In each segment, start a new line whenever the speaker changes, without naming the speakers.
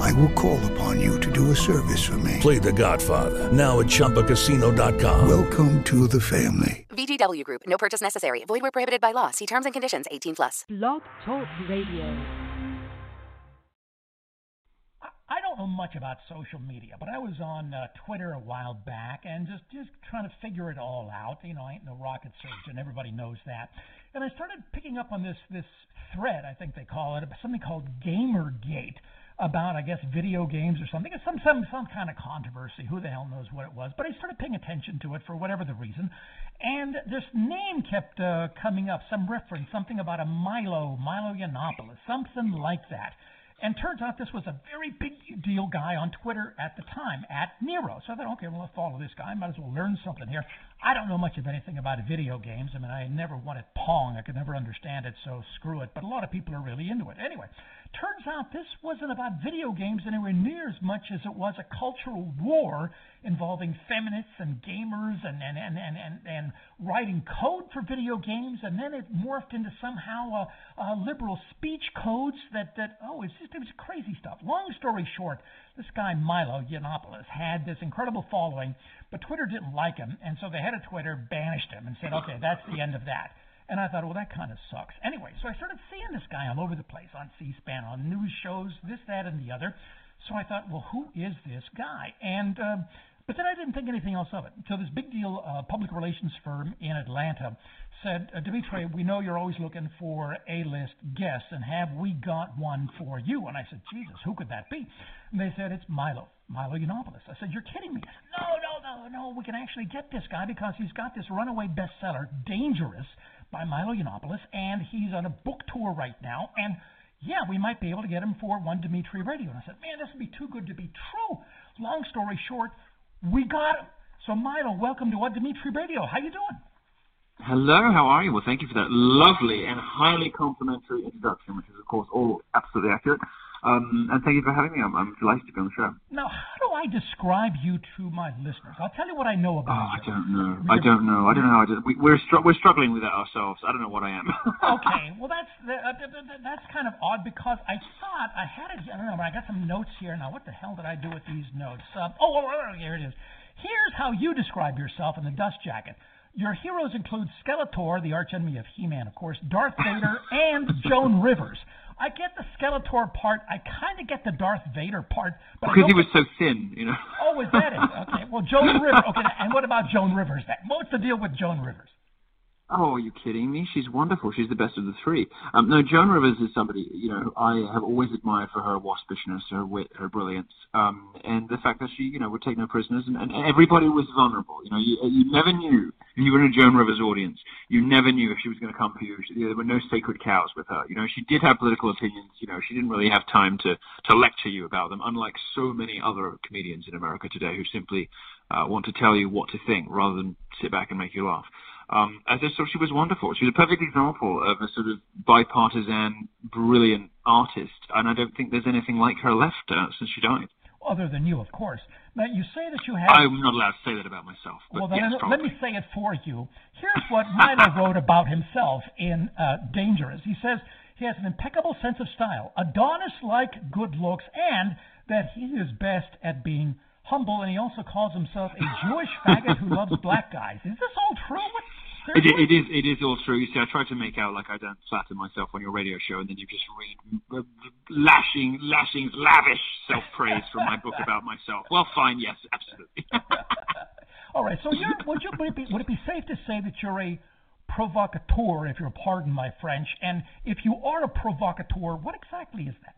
I will call upon you to do a service for me.
Play The Godfather now at ChumbaCasino.com.
Welcome to the family.
VGW Group. No purchase necessary. Void where prohibited by law. See terms and conditions. 18 plus.
Blog Talk Radio.
I don't know much about social media, but I was on uh, Twitter a while back and just just trying to figure it all out. You know, I ain't no rocket surgeon. Everybody knows that. And I started picking up on this this thread, I think they call it, something called Gamergate about, I guess, video games or something. It's some some some kind of controversy. Who the hell knows what it was? But I started paying attention to it for whatever the reason, and this name kept uh, coming up. Some reference, something about a Milo, Milo Yiannopoulos, something like that. And turns out this was a very big deal guy on Twitter at the time, at Nero. So I thought, okay, well, I'll follow this guy. Might as well learn something here. I don't know much of anything about video games. I mean, I never wanted Pong. I could never understand it, so screw it. But a lot of people are really into it. Anyway, turns out this wasn't about video games anywhere near as much as it was a cultural war involving feminists and gamers and and and and, and, and writing code for video games, and then it morphed into somehow a, a liberal speech codes that that oh, it's just it was crazy stuff. Long story short, this guy Milo Yiannopoulos had this incredible following, but Twitter didn't like him, and so the head of Twitter banished him and said, okay, that's the end of that. And I thought, well, that kind of sucks. Anyway, so I started seeing this guy all over the place on C-SPAN, on news shows, this, that, and the other. So I thought, well, who is this guy? And uh, but then I didn't think anything else of it. So this big deal uh, public relations firm in Atlanta said, uh, Dimitri, we know you're always looking for A-list guests, and have we got one for you? And I said, Jesus, who could that be? And they said, it's Milo, Milo Yiannopoulos. I said, you're kidding me. No, no, no, no, we can actually get this guy because he's got this runaway bestseller, Dangerous, by Milo Yiannopoulos, and he's on a book tour right now, and yeah, we might be able to get him for one Dimitri Radio. And I said, man, this would be too good to be true. Long story short, we got him. So Milo, welcome to What Dimitri Radio. How you doing?
Hello, how are you? Well, thank you for that lovely and highly complimentary introduction, which is, of course, all absolutely accurate. Um, and thank you for having me. I'm, I'm, delighted to be on the show.
Now, how do I describe you to my listeners? I'll tell you what I know about
oh,
you.
I don't know. I don't know. I don't know how I do. We, we're str- we're struggling with that ourselves. I don't know what I am.
okay, well that's uh, that's kind of odd because I thought I had it. I don't know. But I got some notes here now. What the hell did I do with these notes? Uh, oh, oh, oh, here it is. Here's how you describe yourself in the dust jacket. Your heroes include Skeletor, the archenemy of He-Man, of course, Darth Vader, and Joan Rivers. I get the Skeletor part. I kind of get the Darth Vader part, but
because he was so thin, you know.
Oh, is that it? Okay. Well, Joan Rivers. Okay, and what about Joan Rivers? What's the deal with Joan Rivers?
Oh, are you kidding me? She's wonderful. She's the best of the three. Um, no, Joan Rivers is somebody you know I have always admired for her waspishness, her wit, her brilliance, um, and the fact that she you know would take no prisoners, and, and everybody was vulnerable. You know, you, you never knew if you were in a Joan Rivers audience, you never knew if she was going to come for you. She, there were no sacred cows with her. You know, she did have political opinions. You know, she didn't really have time to to lecture you about them, unlike so many other comedians in America today who simply uh, want to tell you what to think rather than sit back and make you laugh. Um, I just thought she was wonderful. She was a perfect example of a sort of bipartisan, brilliant artist, and I don't think there's anything like her left uh, since she died.
Other than you, of course. Now, you say that you have.
I'm not allowed to say that about myself.
well, then
yes,
let me say it for you. Here's what Milo wrote about himself in uh, Dangerous. He says he has an impeccable sense of style, Adonis-like good looks, and that he is best at being humble. And he also calls himself a Jewish faggot who loves black guys. Is this all true? What?
It, it is. It is all true. You see, I try to make out like I don't flatter myself on your radio show, and then you just read uh, lashing, lashing, lavish self praise from my book about myself. Well, fine. Yes, absolutely.
all right. So, you're, would you would it, be, would it be safe to say that you're a provocateur, if you'll pardon my French? And if you are a provocateur, what exactly is that?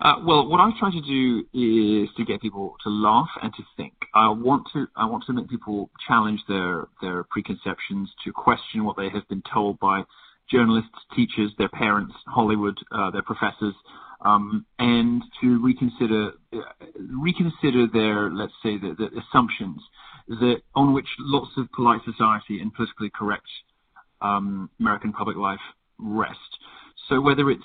Uh, well, what I try to do is to get people to laugh and to think. I want to I want to make people challenge their their preconceptions, to question what they have been told by journalists, teachers, their parents, Hollywood, uh, their professors, um, and to reconsider uh, reconsider their let's say the, the assumptions that on which lots of polite society and politically correct um, American public life rest. So whether it's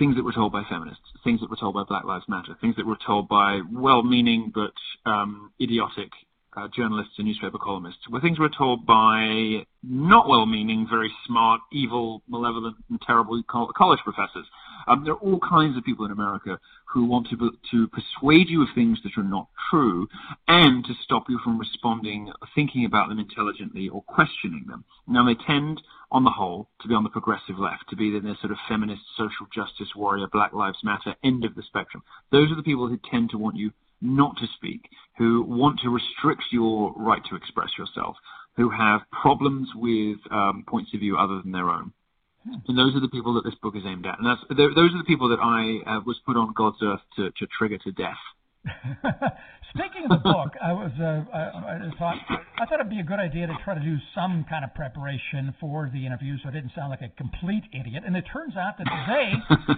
things that were told by feminists, things that were told by Black Lives Matter, things that were told by well-meaning but um, idiotic uh, journalists and newspaper columnists, where things were told by not well-meaning, very smart, evil, malevolent, and terrible college professors. Um, there are all kinds of people in America who want to to persuade you of things that are not true, and to stop you from responding, thinking about them intelligently, or questioning them. Now they tend, on the whole, to be on the progressive left, to be in the sort of feminist, social justice warrior, Black Lives Matter end of the spectrum. Those are the people who tend to want you not to speak, who want to restrict your right to express yourself, who have problems with um, points of view other than their own. And those are the people that this book is aimed at. And that's, those are the people that I uh, was put on God's earth to, to trigger to death.
Speaking of the book, I was uh, I, I thought I thought it'd be a good idea to try to do some kind of preparation for the interview, so I didn't sound like a complete idiot. And it turns out that today,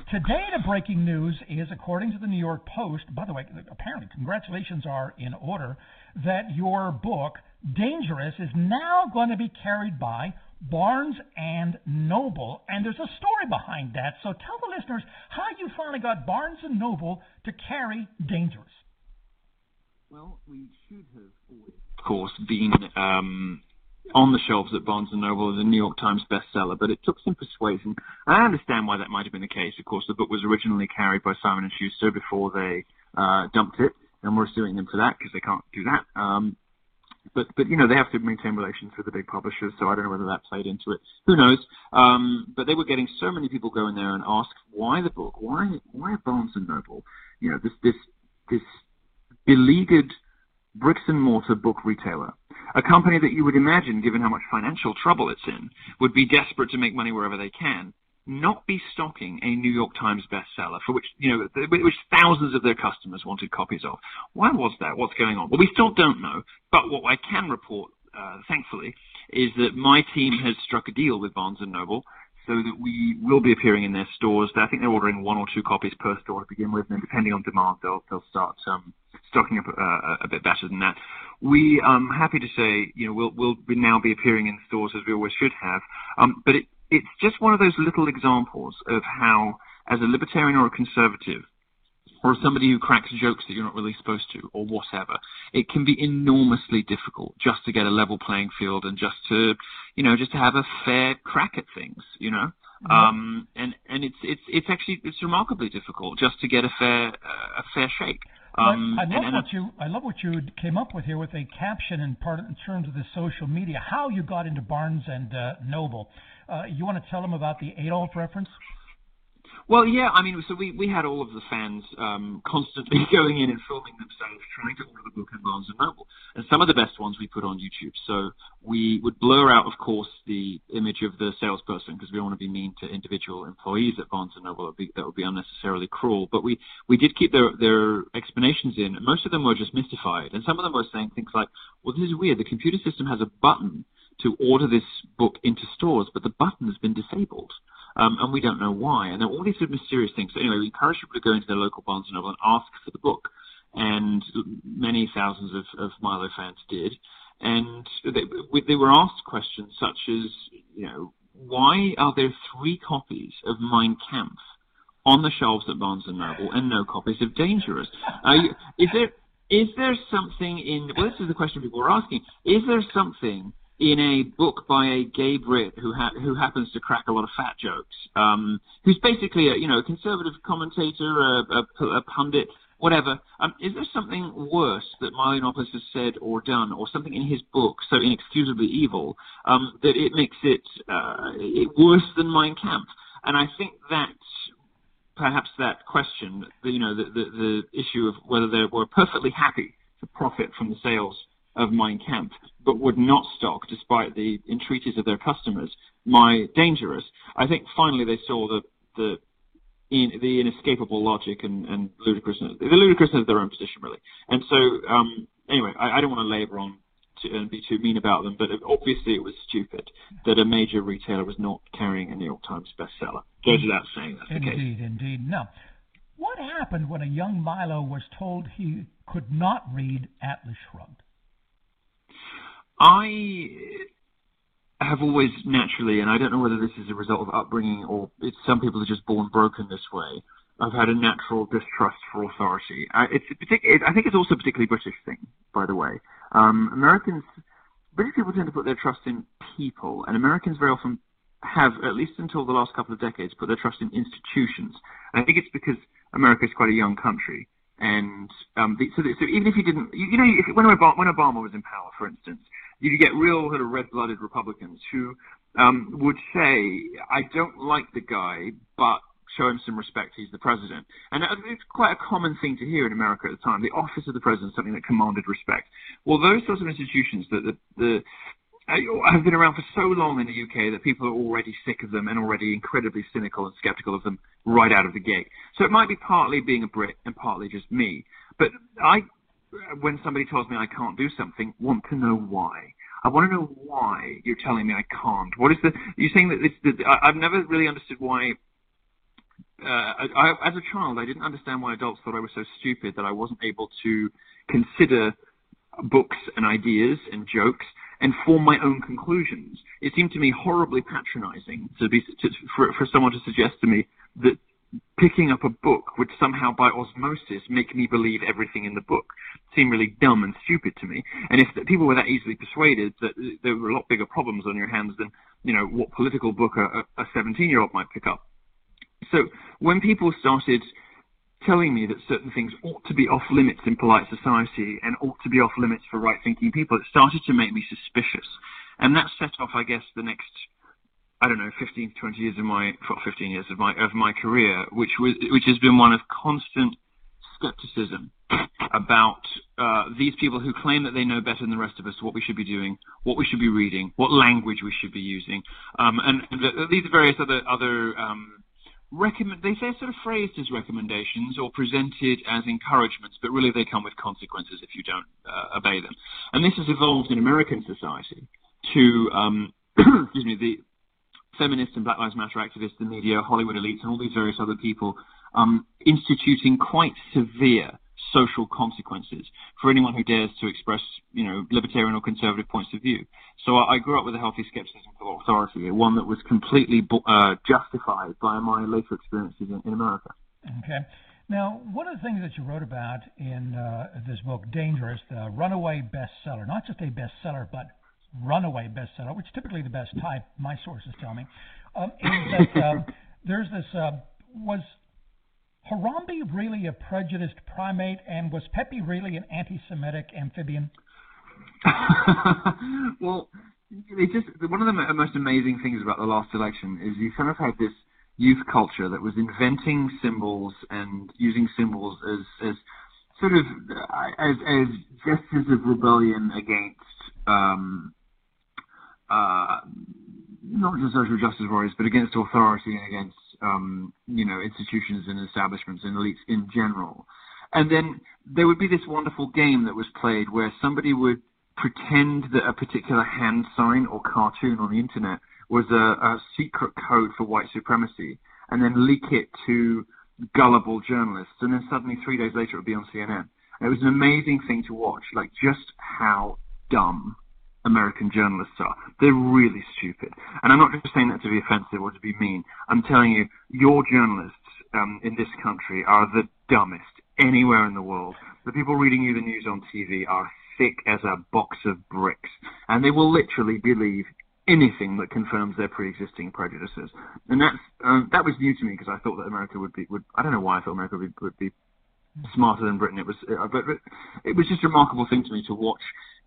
today the breaking news is, according to the New York Post. By the way, apparently congratulations are in order that your book Dangerous is now going to be carried by Barnes and Noble, and there's a story behind that. So tell the listeners how you finally got Barnes and Noble to carry Dangerous.
Well, we should have always, of course, been um, on the shelves at Barnes and Noble as a New York Times bestseller, but it took some persuasion. I understand why that might have been the case. Of course, the book was originally carried by Simon and Schuster before they uh, dumped it, and we're suing them for that because they can't do that. Um, but but you know they have to maintain relations with the big publishers, so I don't know whether that played into it. Who knows? Um, but they were getting so many people go in there and ask why the book, why why Barnes and Noble, you know this this this beleaguered bricks and mortar book retailer, a company that you would imagine, given how much financial trouble it's in, would be desperate to make money wherever they can not be stocking a New York Times bestseller for which you know which thousands of their customers wanted copies of. Why was that? What's going on? Well, we still don't know. But what I can report, uh, thankfully, is that my team has struck a deal with Barnes and Noble so that we will be appearing in their stores. I think they're ordering one or two copies per store to begin with, and depending on demand, they'll they'll start um, stocking up uh, a bit better than that. We um happy to say, you know, we'll we'll now be appearing in stores as we always should have. Um, but it it's just one of those little examples of how, as a libertarian or a conservative, or somebody who cracks jokes that you're not really supposed to, or whatever, it can be enormously difficult just to get a level playing field and just to, you know, just to have a fair crack at things, you know. Mm-hmm. Um, and and it's it's it's actually it's remarkably difficult just to get a fair uh, a fair shake.
Um, I, I love and what you I love what you came up with here with a caption in part in terms of the social media. How you got into Barnes and uh, Noble. Uh, you want to tell them about the Adolf reference?
Well, yeah, I mean, so we, we had all of the fans um, constantly going in and filming themselves trying to order the book in Barnes and Noble, and some of the best ones we put on YouTube. So we would blur out, of course, the image of the salesperson because we don't want to be mean to individual employees at Barnes and Noble. Be, that would be unnecessarily cruel. But we we did keep their their explanations in. Most of them were just mystified, and some of them were saying things like, "Well, this is weird. The computer system has a button." to order this book into stores, but the button has been disabled. Um, and we don't know why. And there are all these sort of mysterious things. So anyway, we encourage people to go into their local Barnes Noble and ask for the book. And many thousands of, of Milo fans did. And they, they were asked questions such as, you know, why are there three copies of Mein Kampf on the shelves at Barnes and Noble and no copies of Dangerous? Uh, is there is there something in? Well, this is the question people were asking. Is there something in a book by a gay Brit who ha- who happens to crack a lot of fat jokes, um, who's basically a you know a conservative commentator, a, a, a pundit, whatever. Um, is there something worse that Milo Yiannopoulos has said or done, or something in his book so inexcusably evil um, that it makes it, uh, it worse than Mein Kampf? And I think that perhaps that question, you know, the, the, the issue of whether they were perfectly happy to profit from the sales of Mein Kampf, but would not stock, despite the entreaties of their customers, my Dangerous. I think finally they saw the the in, the inescapable logic and, and ludicrousness. The ludicrousness of their own position, really. And so, um, anyway, I, I don't want to labour on to, and be too mean about them, but obviously it was stupid that a major retailer was not carrying a New York Times bestseller. Goes without saying that's
indeed,
the case.
Indeed, indeed. Now, what happened when a young Milo was told he could not read Atlas Shrugged?
I have always naturally, and I don't know whether this is a result of upbringing or it's some people are just born broken this way. I've had a natural distrust for authority. I, it's partic- I think it's also a particularly British thing, by the way. Um, Americans, British people tend to put their trust in people, and Americans very often have, at least until the last couple of decades, put their trust in institutions. And I think it's because America is quite a young country. And um, the, so, the, so even if you didn't, you, you know, if, when, Obama, when Obama was in power, for instance, you'd get real sort of red-blooded Republicans who um, would say, "I don't like the guy, but show him some respect. He's the president." And it's quite a common thing to hear in America at the time. The office of the president is something that commanded respect. Well, those sorts of institutions that the, the have been around for so long in the UK that people are already sick of them and already incredibly cynical and skeptical of them right out of the gate. So it might be partly being a Brit and partly just me. But I when somebody tells me I can't do something, want to know why. I want to know why you're telling me I can't. What is the? You're saying that I, I've never really understood why. Uh, I, as a child, I didn't understand why adults thought I was so stupid that I wasn't able to consider books and ideas and jokes and form my own conclusions. It seemed to me horribly patronizing to be to, for, for someone to suggest to me that picking up a book would somehow by osmosis make me believe everything in the book seemed really dumb and stupid to me. And if people were that easily persuaded that there were a lot bigger problems on your hands than, you know, what political book a 17 year old might pick up. So when people started telling me that certain things ought to be off limits in polite society and ought to be off limits for right thinking people, it started to make me suspicious. And that set off, I guess, the next I don't know, 15 to 20 years of my, 15 years of my of my career, which was which has been one of constant skepticism about uh, these people who claim that they know better than the rest of us what we should be doing, what we should be reading, what language we should be using, um, and, and these various other other um, recommend. They say sort of phrased as recommendations or presented as encouragements, but really they come with consequences if you don't uh, obey them. And this has evolved in American society to um, excuse me the feminists and Black Lives Matter activists, the media, Hollywood elites, and all these various other people um, instituting quite severe social consequences for anyone who dares to express, you know, libertarian or conservative points of view. So I, I grew up with a healthy skepticism for authority, one that was completely uh, justified by my later experiences in, in, America.
Okay. Now, one of the things that you wrote about in uh, this book, Dangerous, the runaway bestseller, not just a bestseller, but runaway bestseller, which is typically the best type, my sources tell me, um, is that uh, there's this uh, was Harambe really a prejudiced primate, and was Pepe really an anti-Semitic amphibian?
well, it's just one of the most amazing things about the last election is you kind of had this youth culture that was inventing symbols and using symbols as as sort of as as gestures of rebellion against um, uh, not just social justice warriors, but against authority and against um, you know institutions and establishments and elites in general. And then there would be this wonderful game that was played where somebody would pretend that a particular hand sign or cartoon on the internet was a, a secret code for white supremacy, and then leak it to gullible journalists, and then suddenly three days later it would be on CNN. And it was an amazing thing to watch, like just how dumb American journalists are. They're really stupid. And I'm not just saying that to be offensive or to be mean. I'm telling you, your journalists um, in this country are the dumbest anywhere in the world. The people reading you the news on TV are thick as a box of bricks. And they will literally believe anything that confirms their pre-existing prejudices. And that's um, that was new to me because I thought that America would be would I don't know why I thought America would be, would be smarter than Britain. It was, uh, but, it was just a remarkable thing to me to watch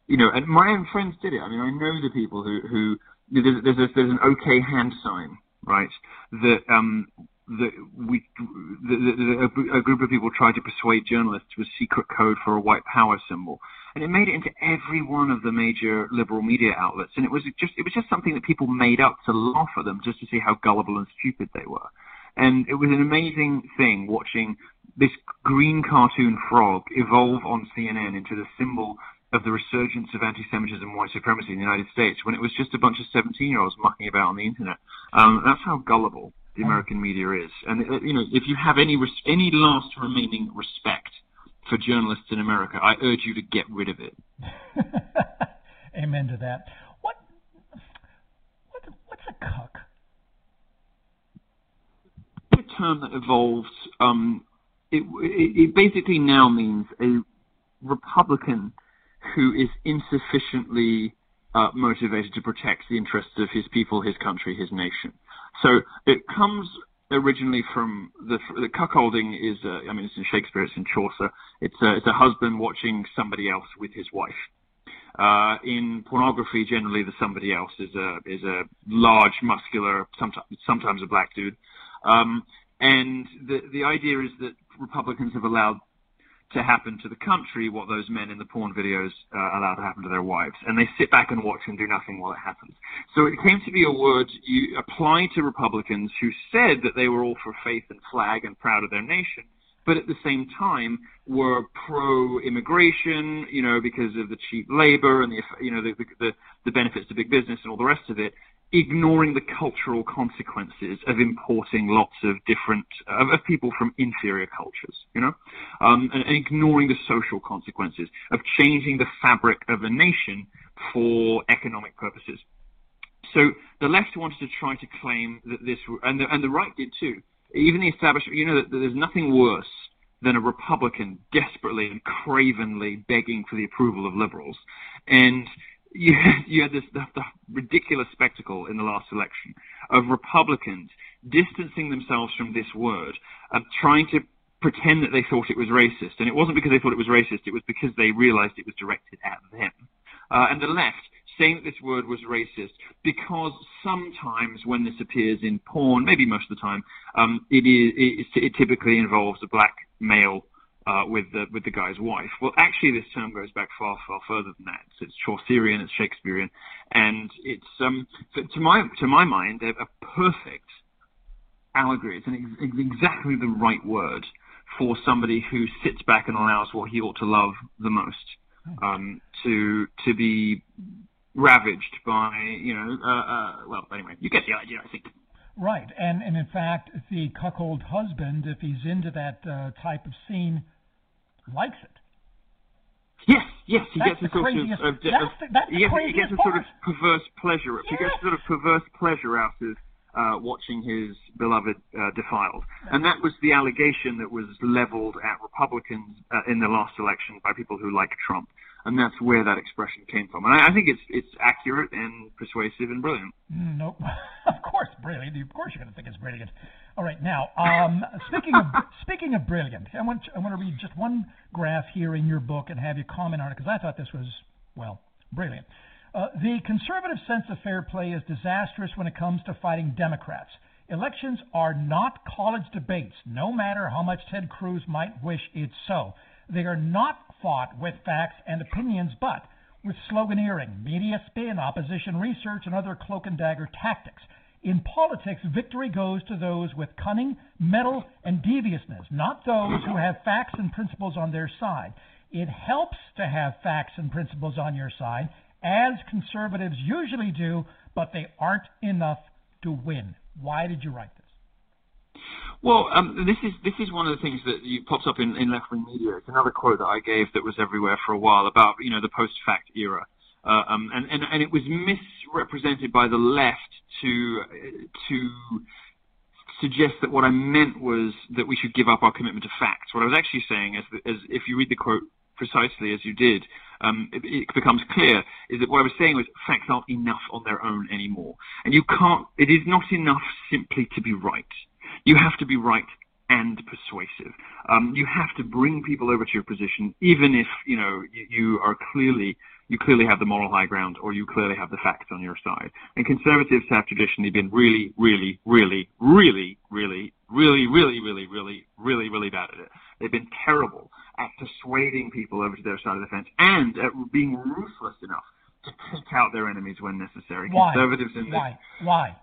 you know, and my own friends did it. I mean, I know the people who who there's there's, a, there's an OK hand sign, right? That um that we the, the, a, a group of people tried to persuade journalists a secret code for a white power symbol, and it made it into every one of the major liberal media outlets. And it was just it was just something that people made up to laugh at them, just to see how gullible and stupid they were. And it was an amazing thing watching this green cartoon frog evolve on CNN into the symbol of the resurgence of anti-Semitism and white supremacy in the United States when it was just a bunch of 17-year-olds mucking about on the internet. Um, that's how gullible the. American media is. And uh, you know, if you have any res- any last remaining respect for journalists in America, I urge you to get rid of it.
Amen to that. What, what what's a cuck?
A term that evolved. Um, it, it, it basically now means a Republican who is insufficiently uh, motivated to protect the interests of his people, his country, his nation. So it comes originally from the, the cuckolding is, uh, I mean, it's in Shakespeare, it's in Chaucer. It's a, it's a husband watching somebody else with his wife. Uh, in pornography, generally, the somebody else is a is a large, muscular, sometimes sometimes a black dude. Um, and the the idea is that Republicans have allowed to happen to the country what those men in the porn videos uh, allow to happen to their wives, and they sit back and watch and do nothing while it happens. So it came to be a word you apply to Republicans who said that they were all for faith and flag and proud of their nation, but at the same time were pro-immigration, you know, because of the cheap labor and the you know the the, the benefits to big business and all the rest of it, ignoring the cultural consequences of importing lots of different of, of people from inferior cultures, you know, um, and, and, ignoring the social consequences of changing the fabric of a nation for economic purposes. So the left wanted to try to claim that this, and the, and the right did too. Even the establishment, you know, that, that there's nothing worse than a Republican desperately and cravenly begging for the approval of liberals, and you had, you had this the, the ridiculous spectacle in the last election of Republicans distancing themselves from this word, and trying to pretend that they thought it was racist. And it wasn't because they thought it was racist, it was because they realized it was directed at them. Uh, and the left saying that this word was racist because sometimes when this appears in porn, maybe most of the time, um, it, is, it, it typically involves a black male uh, with the with the guy's wife. Well, actually, this term goes back far far further than that. So it's Chaucerian, it's Shakespearean, and it's um, to my to my mind a, a perfect allegory. It's an ex- exactly the right word for somebody who sits back and allows what he ought to love the most um, to to be ravaged by you know uh, uh, well anyway you get the idea I think.
Right, and and in fact, the cuckold husband, if he's into that uh, type of scene, likes it.
Yes, yes, he
that's
gets a sort
craziest,
of, of,
that's the, that's
he, gets, he gets a
part.
sort of perverse pleasure.
Yeah.
He gets a sort of perverse pleasure out of uh, watching his beloved uh, defiled, and that was the allegation that was leveled at Republicans uh, in the last election by people who like Trump and that's where that expression came from. And I, I think it's it's accurate and persuasive and brilliant.
Mm, nope, of course, brilliant. Of course, you're going to think it's brilliant. All right, now um, speaking of speaking of brilliant, I want I want to read just one graph here in your book and have you comment on it because I thought this was well brilliant. Uh, the conservative sense of fair play is disastrous when it comes to fighting Democrats. Elections are not college debates, no matter how much Ted Cruz might wish it so. They are not fought with facts and opinions, but with sloganeering, media spin, opposition research, and other cloak and dagger tactics. In politics, victory goes to those with cunning, mettle, and deviousness, not those who have facts and principles on their side. It helps to have facts and principles on your side, as conservatives usually do, but they aren't enough to win. Why did you write this?
Well, um, this is this is one of the things that you, pops up in, in left wing media. It's another quote that I gave that was everywhere for a while about you know the post fact era, uh, um, and, and and it was misrepresented by the left to to suggest that what I meant was that we should give up our commitment to facts. What I was actually saying is, if you read the quote precisely as you did, um, it, it, becomes clear is that what I was saying was facts aren't enough on their own anymore, and you can't. It is not enough simply to be right. You have to be right and persuasive. Um, you have to bring people over to your position, even if you know you, you are clearly you clearly have the moral high ground or you clearly have the facts on your side. And conservatives have traditionally been really, really, really, really, really, really, really, really, really, really, really bad at it. They've been terrible at persuading people over to their side of the fence and at being ruthless enough to pick out their enemies when necessary.
Why?
Conservatives in
Why? Why?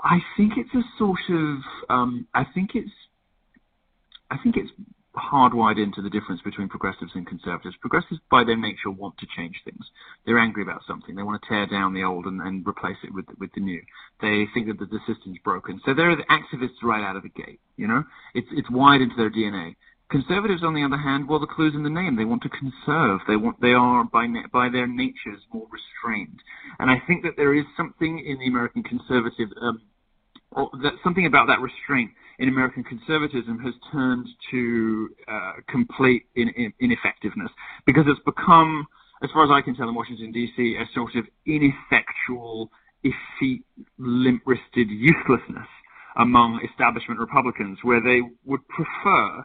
I think it's a sort of. Um, I think it's. I think it's hardwired into the difference between progressives and conservatives. Progressives, by their nature, want to change things. They're angry about something. They want to tear down the old and, and replace it with with the new. They think that the, the system's broken. So they're the activists right out of the gate. You know, it's it's wired into their DNA Conservatives, on the other hand, well, the clue's in the name. They want to conserve. They want. They are by by their natures more restrained. And I think that there is something in the American conservative, um, that something about that restraint in American conservatism has turned to uh, complete in, in, ineffectiveness because it's become, as far as I can tell, in Washington D.C., a sort of ineffectual, effete, limp-wristed uselessness among establishment Republicans, where they would prefer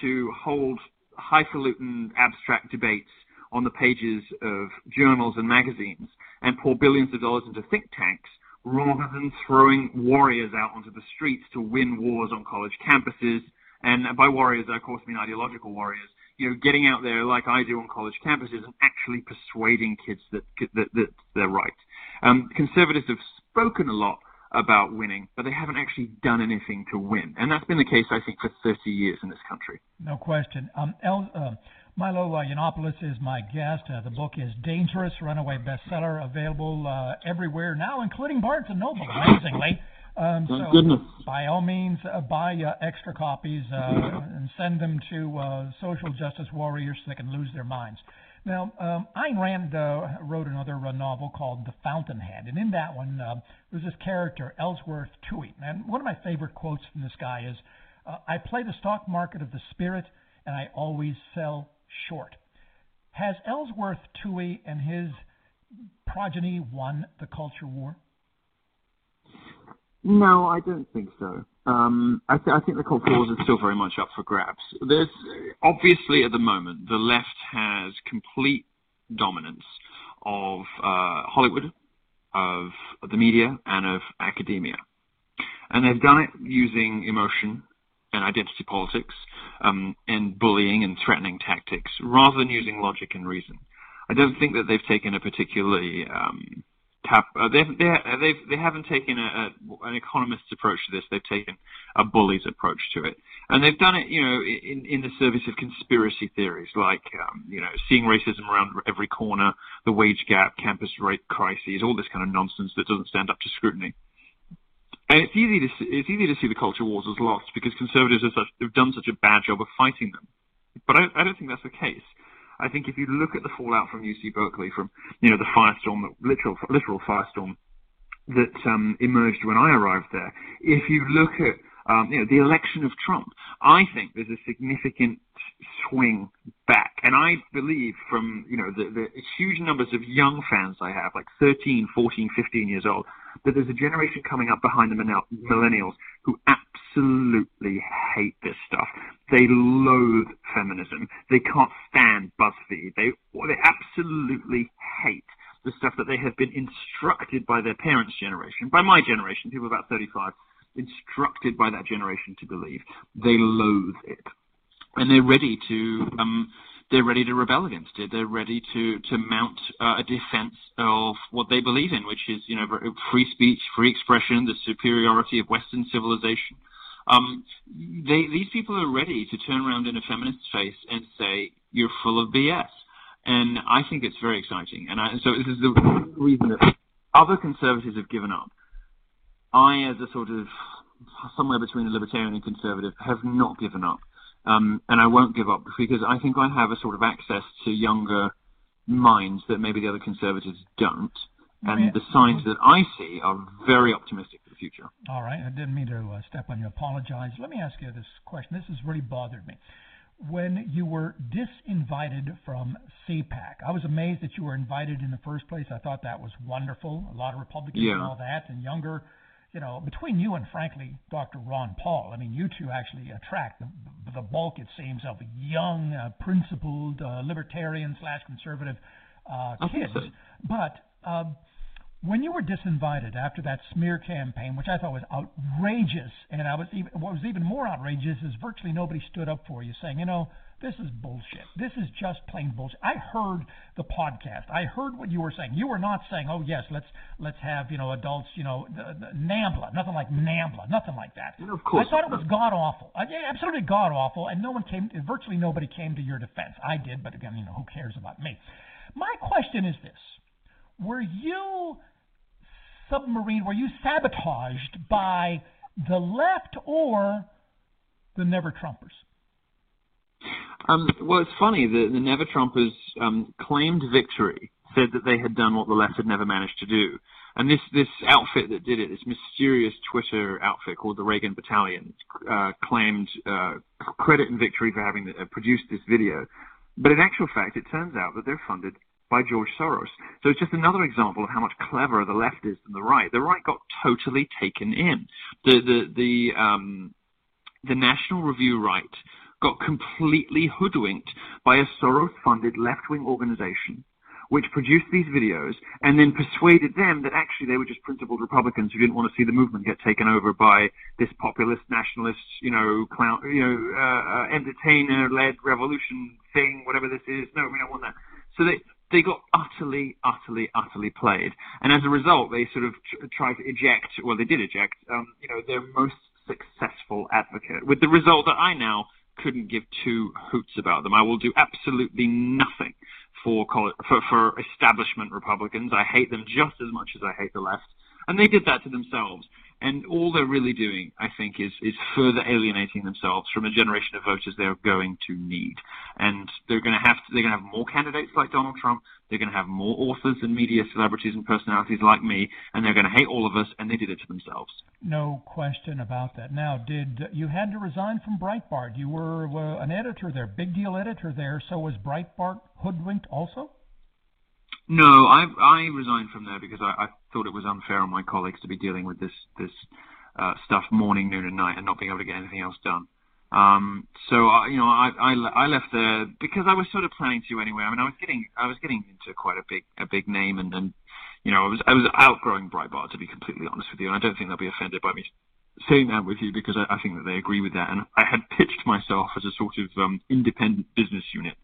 to hold highfalutin abstract debates on the pages of journals and magazines and pour billions of dollars into think tanks rather than throwing warriors out onto the streets to win wars on college campuses. And by warriors, I of course mean ideological warriors. You know, getting out there like I do on college campuses and actually persuading kids that that, that they're right. Um, conservatives have spoken a lot about winning, but they haven't actually done anything to win. And that's been the case, I think, for 30 years in this country.
No question. Um, El, uh, Milo uh, Yiannopoulos is my guest. Uh, the book is Dangerous, runaway bestseller, available uh, everywhere now, including Barnes & Noble, amazingly. Um,
Thank
so
goodness.
by all means, uh, buy uh, extra copies uh, and send them to uh, social justice warriors so they can lose their minds. Now, um, Ayn Rand uh, wrote another uh, novel called The Fountainhead, and in that one, uh, there's this character, Ellsworth Toohey. And one of my favorite quotes from this guy is, uh, I play the stock market of the spirit, and I always sell short. Has Ellsworth Toohey and his progeny won the culture war?
No, I don't think so. Um, I, th- I, think the culture wars are still very much up for grabs. There's obviously at the moment the left has complete dominance of uh, Hollywood, of the media, and of academia, and they've done it using emotion and identity politics um, and bullying and threatening tactics rather than using logic and reason. I don't think that they've taken a particularly um, tap. Uh, they've, they they've, they haven't taken a, a, an economist's approach to this. They've taken a bully's approach to it, and they've done it, you know, in, in the service of conspiracy theories like, um, you know, seeing racism around every corner, the wage gap, campus rape crises, all this kind of nonsense that doesn't stand up to scrutiny. And it's easy to see, it's easy to see the culture wars as lost because conservatives have, such, have done such a bad job of fighting them. But I, I don't think that's the case. I think if you look at the fallout from UC Berkeley, from you know the firestorm, literal literal firestorm that um, emerged when I arrived there, if you look at um, you know the election of Trump, I think there's a significant swing back, and I believe from you know the, the huge numbers of young fans I have, like 13, 14, 15 years old, that there's a generation coming up behind the millennials who absolutely hate this stuff. They loathe feminism. They can't stand BuzzFeed. They they absolutely hate the stuff that they have been instructed by their parents' generation, by my generation, people about 35, instructed by that generation to believe. They loathe it, and they're ready to um, they're ready to rebel against it. They're ready to to mount uh, a defense of what they believe in, which is you know free speech, free expression, the superiority of Western civilization. Um, they, these people are ready to turn around in a feminist's face and say you're full of BS, and I think it's very exciting. And I, so this is the reason that other conservatives have given up. I, as a sort of somewhere between a libertarian and conservative, have not given up. Um, and I won't give up because I think I have a sort of access to younger minds that maybe the other conservatives don't. And the signs that I see are very optimistic for the future.
All right. I didn't mean to uh, step on you. Apologize. Let me ask you this question. This has really bothered me. When you were disinvited from CPAC, I was amazed that you were invited in the first place. I thought that was wonderful. A lot of Republicans
yeah.
and all that, and younger you know, between you and frankly Dr. Ron Paul, I mean, you two actually attract the, the bulk, it seems, of young, uh, principled, uh, libertarian slash conservative uh, kids.
So.
But um, when you were disinvited after that smear campaign, which I thought was outrageous, and I was even what was even more outrageous is virtually nobody stood up for you, saying, you know, this is bullshit. This is just plain bullshit. I heard the podcast. I heard what you were saying. You were not saying, "Oh yes, let's let's have you know adults, you know, the, the NAMBLA, nothing like NAMBLA, nothing like that."
No, of course.
I thought it was god awful. Uh, yeah, absolutely god awful, and no one came. Virtually nobody came to your defense. I did, but again, you know, who cares about me? My question is this: Were you submarine? Were you sabotaged by the left or the Never Trumpers?
Um, well, it's funny. The, the Never Trumpers um, claimed victory, said that they had done what the left had never managed to do. And this, this outfit that did it, this mysterious Twitter outfit called the Reagan Battalion, uh, claimed uh, credit and victory for having uh, produced this video. But in actual fact, it turns out that they're funded by George Soros. So it's just another example of how much cleverer the left is than the right. The right got totally taken in. The the the um, the National Review right got completely hoodwinked by a Soros-funded left-wing organization which produced these videos and then persuaded them that actually they were just principled Republicans who didn't want to see the movement get taken over by this populist, nationalist, you know, clown, you know, uh, entertainer-led revolution thing, whatever this is. No, we don't want that. So they they got utterly, utterly, utterly played, and as a result, they sort of tr- tried to eject. Well, they did eject. Um, you know, their most successful advocate, with the result that I now couldn't give two hoots about them. I will do absolutely nothing for, for, for establishment Republicans. I hate them just as much as I hate the left. And they did that to themselves. And all they're really doing, I think, is, is further alienating themselves from a generation of voters they're going to need. And they're going to have to, they're going to have more candidates like Donald Trump. They're going to have more authors and media celebrities and personalities like me, and they're going to hate all of us. And they did it to themselves.
No question about that. Now, did you had to resign from Breitbart? You were uh, an editor there, big deal editor there. So was Breitbart hoodwinked also?
No, I I resigned from there because I, I thought it was unfair on my colleagues to be dealing with this this uh, stuff morning, noon, and night, and not being able to get anything else done. Um, so I, you know, I, I I left there because I was sort of planning to anyway. I mean, I was getting I was getting into quite a big a big name, and and you know, I was I was outgrowing Breitbart to be completely honest with you, and I don't think they'll be offended by me saying that with you because I, I think that they agree with that. And I had pitched myself as a sort of um, independent business unit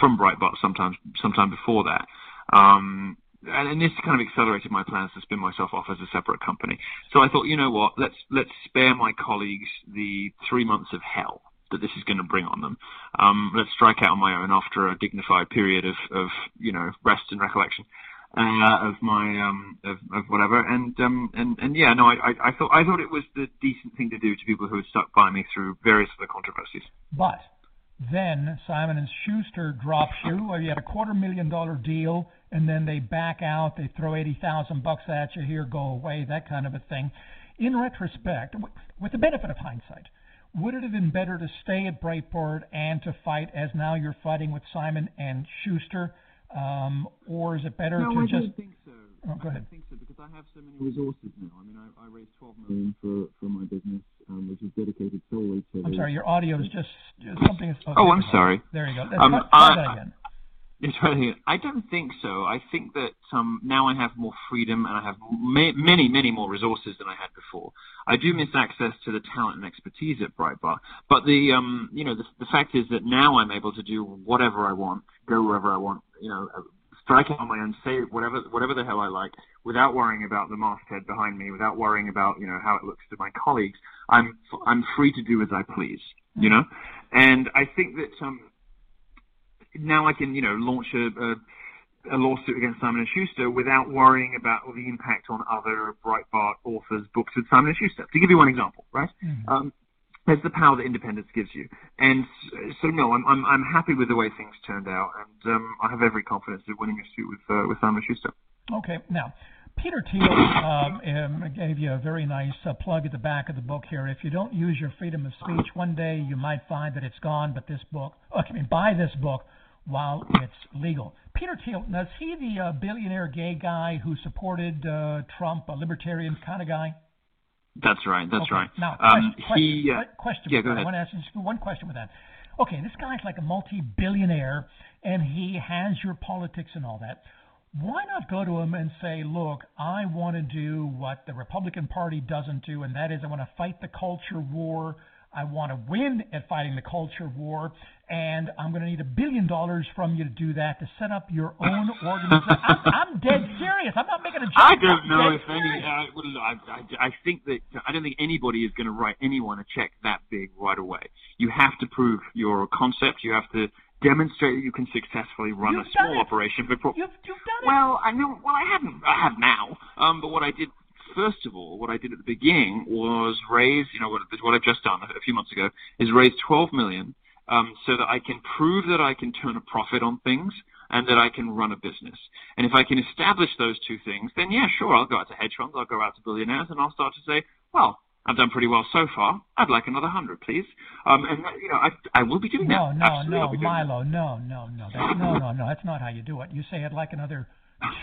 from Breitbart sometimes sometime before that. Um, and, and this kind of accelerated my plans to spin myself off as a separate company. So I thought, you know what, let's let's spare my colleagues the three months of hell that this is going to bring on them. Um, let's strike out on my own after a dignified period of, of you know rest and recollection uh, of my um, of, of whatever. And um, and and yeah, no, I, I, I thought I thought it was the decent thing to do to people who had stuck by me through various other controversies.
But then Simon and Schuster drops you, you had a quarter million dollar deal, and then they back out, they throw eighty thousand bucks at you, here, go away, that kind of a thing. In retrospect, with the benefit of hindsight, would it have been better to stay at Breitbart and to fight as now you're fighting with Simon and Schuster, um, or is it better
no,
to
I
just?
don't think so.
Oh, go ahead.
I think so because I have so many resources now. I mean, I, I raised 12 million for for my business, um, which is dedicated solely to.
I'm sorry, your audio is just, just something. Is,
Oh, I'm sorry.
There you go. Let's
Um,
try, try
I-
that again.
Really, I don't think so. I think that um, now I have more freedom and I have ma- many, many more resources than I had before. I do miss access to the talent and expertise at Breitbart, but the um, you know the, the fact is that now I'm able to do whatever I want, go wherever I want, you know, strike out on my own, say whatever whatever the hell I like, without worrying about the masthead behind me, without worrying about you know how it looks to my colleagues. I'm I'm free to do as I please, you know, and I think that um, now I can, you know, launch a, a, a lawsuit against Simon and Schuster without worrying about the impact on other Breitbart authors' books with Simon and Schuster. To give you one example, right? Um, there's the power that independence gives you, and so no, I'm I'm, I'm happy with the way things turned out, and um, I have every confidence of winning a suit with uh, with Simon and Schuster.
Okay, now. Peter Thiel um, um, gave you a very nice uh, plug at the back of the book here. If you don't use your freedom of speech, one day you might find that it's gone. But this book, oh, I mean, buy this book while it's legal. Peter Thiel, now, is he the uh, billionaire gay guy who supported uh, Trump, a libertarian kind of guy?
That's right. That's
Okay.
right.
Now,
um,
question,
he. Uh,
question,
yeah, go ahead.
I want to ask you just one question with that. Okay, this guy's like a multi-billionaire, and he has your politics and all that. Why not go to him and say, look, I want to do what the Republican Party doesn't do, and that is I want to fight the culture war. I want to win at fighting the culture war, and I'm going to need a billion dollars from you to do that to set up your own organization. I'm, I'm dead serious. I'm not making a joke.
I don't
I'm
know if any.
serious.
Uh, well, I, I, I think that I don't think anybody is going to write anyone a check that big right away. You have to prove your concept. You have to demonstrate that you can successfully run
You've
a small operation before.
You've, you've done it.
Well, I know. Well, I haven't. I have now. Um, but what I did first of all, what I did at the beginning was raise. You know what, what I've just done a few months ago is raise 12 million um, so that I can prove that I can turn a profit on things and that I can run a business. And if I can establish those two things, then yeah, sure, I'll go out to hedge funds, I'll go out to billionaires, and I'll start to say, well, I've done pretty well so far. I'd like another hundred, please. Um, and you know, I, I will be doing
no,
that.
No,
Absolutely,
no, Milo, no, no, no, that, no, no, no. That's not how you do it. You say I'd like another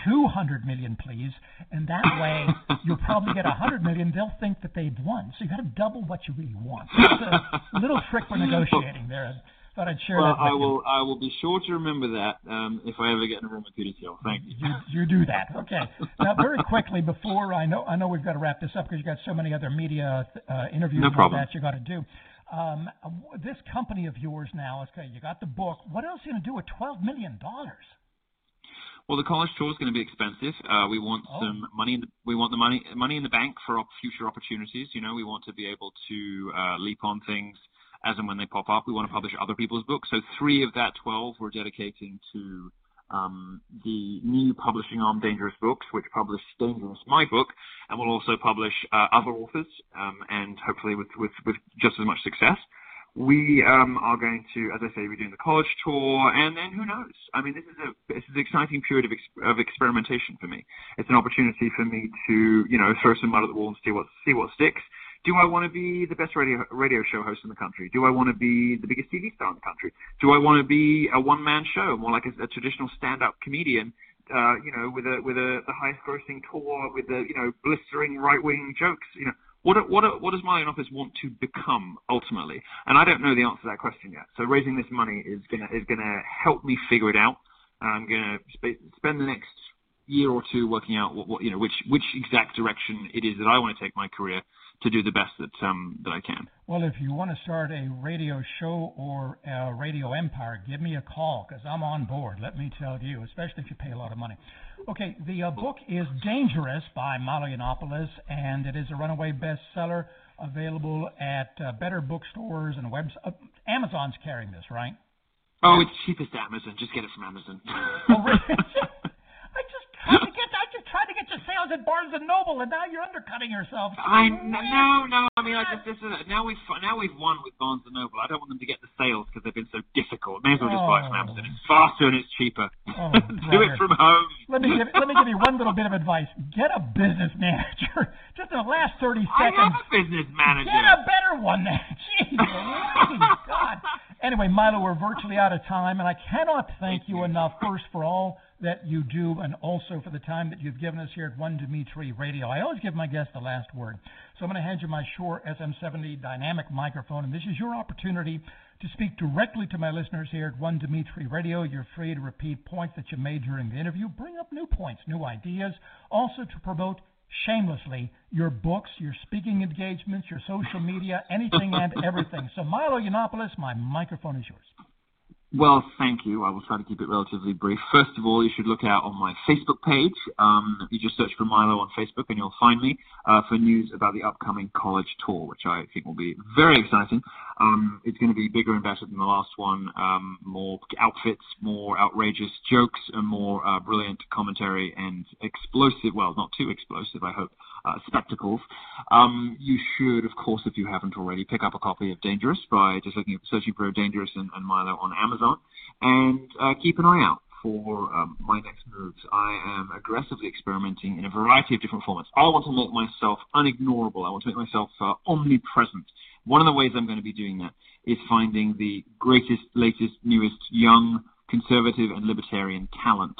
200 million, please, and that way you'll probably get 100 million. They'll think that they've won. So you got to double what you really want. That's a little trick for negotiating there. Thought I'd share
well,
that with
I will.
you.
I will be sure to remember that um, if I ever get in a room with Peter Thiel. Thank you.
You, you do that, okay? Now, very quickly before I know, I know we've got to wrap this up because you got so many other media uh, interviews
No problem.
that you got to do. Um, this company of yours now, okay, you got the book. What else are you going to do with 12 million dollars?
Well, the college tour is going to be expensive. Uh, we want
Oh.
some money. In the, we want the money money in the bank for op- future opportunities. You know, we want to be able to uh, leap on things as and when they pop up. We want to publish other people's books. So three of that twelve we're dedicating to um, the new publishing arm, Dangerous Books, which published Dangerous, my book, and we'll also publish uh, other authors, um, and hopefully with, with, with just as much success. We um, are going to, as I say, we're doing the college tour, and then who knows? I mean, this is a this is an exciting period of, ex- of experimentation for me. It's an opportunity for me to, you know, throw some mud at the wall and see what see what sticks. Do I want to be the best radio radio show host in the country? Do I want to be the biggest TV star in the country? Do I want to be a one man show, more like a, a traditional stand up comedian? Uh, you know, with a with a the highest grossing tour, with the you know blistering right wing jokes. You know, what what what does Milo Yiannopoulos want to become ultimately? And I don't know the answer to that question yet. So raising this money is gonna is gonna help me figure it out. I'm gonna sp- spend the next year or two working out what, what you know which which exact direction it is that I want to take my career to do the best that um that I can.
Well, if you want to start a radio show or a radio empire, give me a call because I'm on board. Let me tell you, especially if you pay a lot of money. Okay, the uh, book is Dangerous by Milo Yiannopoulos, and it is a runaway bestseller available at uh, better bookstores and webs. Uh, Amazon's carrying this, right?
Oh, it's cheapest at Amazon. Just get it from Amazon.
Oh, really? I just tried to get Tried to get your sales at Barnes and Noble, and now you're undercutting yourself.
I oh, no no. I mean, I just this is now we've now we've won with Barnes and Noble. I don't want them to get the sales because they've been so difficult. May as well just buy it from
Oh.
Amazon. It's faster and it's cheaper.
Oh,
do it from home.
Let me give let me give you one little bit of advice. Get a business manager. Just in the last thirty seconds.
I
seconds.
have a business manager.
Get a better one then. Jeez, God. Anyway, Milo, we're virtually out of time, and I cannot thank you enough first for all that you do, and also for the time that you've given us here at One Dimitri Radio. I always give my guests the last word, so I'm going to hand you my Shure SM7B dynamic microphone, and this is your opportunity to speak directly to my listeners here at One Dimitri Radio. You're free to repeat points that you made during the interview, bring up new points, new ideas, also to promote shamelessly your books, your speaking engagements, your social media, anything and everything. So, Milo Yiannopoulos, my microphone is yours.
Well, thank you. I will try to keep it relatively brief. First of all, you should look out on my Facebook page. Um, you just search for Milo on Facebook and you'll find me uh, for news about the upcoming college tour, which I think will be very exciting. Um, it's going to be bigger and better than the last one. Um, more outfits, more outrageous jokes, and more uh, brilliant commentary and explosive, well, not too explosive, I hope, uh, spectacles. Um, you should, of course, if you haven't already, pick up a copy of Dangerous by just looking at searching for Dangerous and, and Milo on Amazon, and uh, keep an eye out for um, my next moves. I am aggressively experimenting in a variety of different formats. I want to make myself unignorable. I want to make myself uh, omnipresent. One of the ways I'm going to be doing that is finding the greatest, latest, newest, young, conservative, and libertarian talent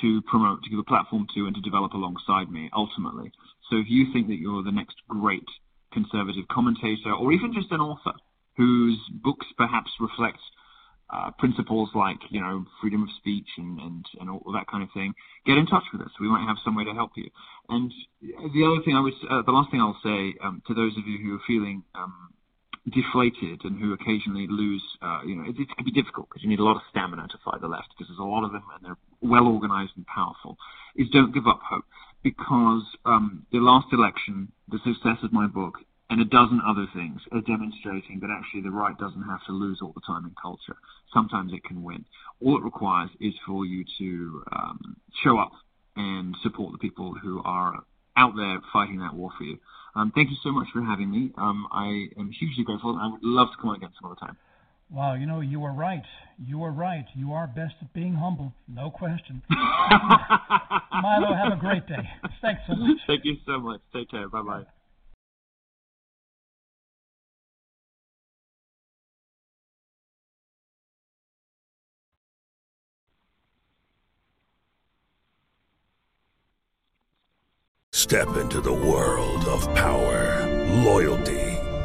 to promote, to give a platform to, and to develop alongside me, ultimately. So if you think that you're the next great conservative commentator, or even just an author whose books perhaps reflect uh, principles like, you know, freedom of speech and, and, and all that kind of thing, get in touch with us. We might have some way to help you. And the other thing I would, uh, the last thing I'll say um, to those of you who are feeling um, deflated and who occasionally lose, uh, you know, it, it can be difficult because you need a lot of stamina to fight the left because there's a lot of them and they're well organized and powerful, is don't give up hope because um, the last election, the success of my book, and a dozen other things are demonstrating that actually the right doesn't have to lose all the time in culture. Sometimes it can win. All it requires is for you to um, show up and support the people who are out there fighting that war for you. Um, thank you so much for having me. Um, I am hugely grateful, and I would love to come on again some other time.
Well, you know, you were right. You were right. You are best at being humble, no question. Milo, have a great day. Thanks so much.
Thank you so much. Take care. Bye bye.
Step into the world of power, loyalty,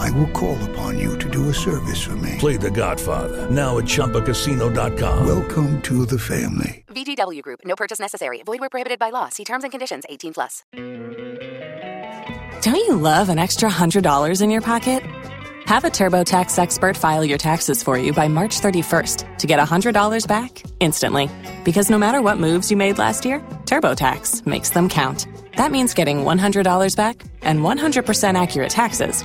I will call upon you to do a service for me.
Play The Godfather now at ChumbaCasino.com.
Welcome to the family.
VGW Group. No purchase necessary. Void where prohibited by law. See terms and conditions. 18 plus.
Don't you love an extra $100 in your pocket? Have a TurboTax expert file your taxes for you by March 31st to get $100 back instantly. Because no matter what moves you made last year, TurboTax makes them count. That means getting $100 back and 100% accurate taxes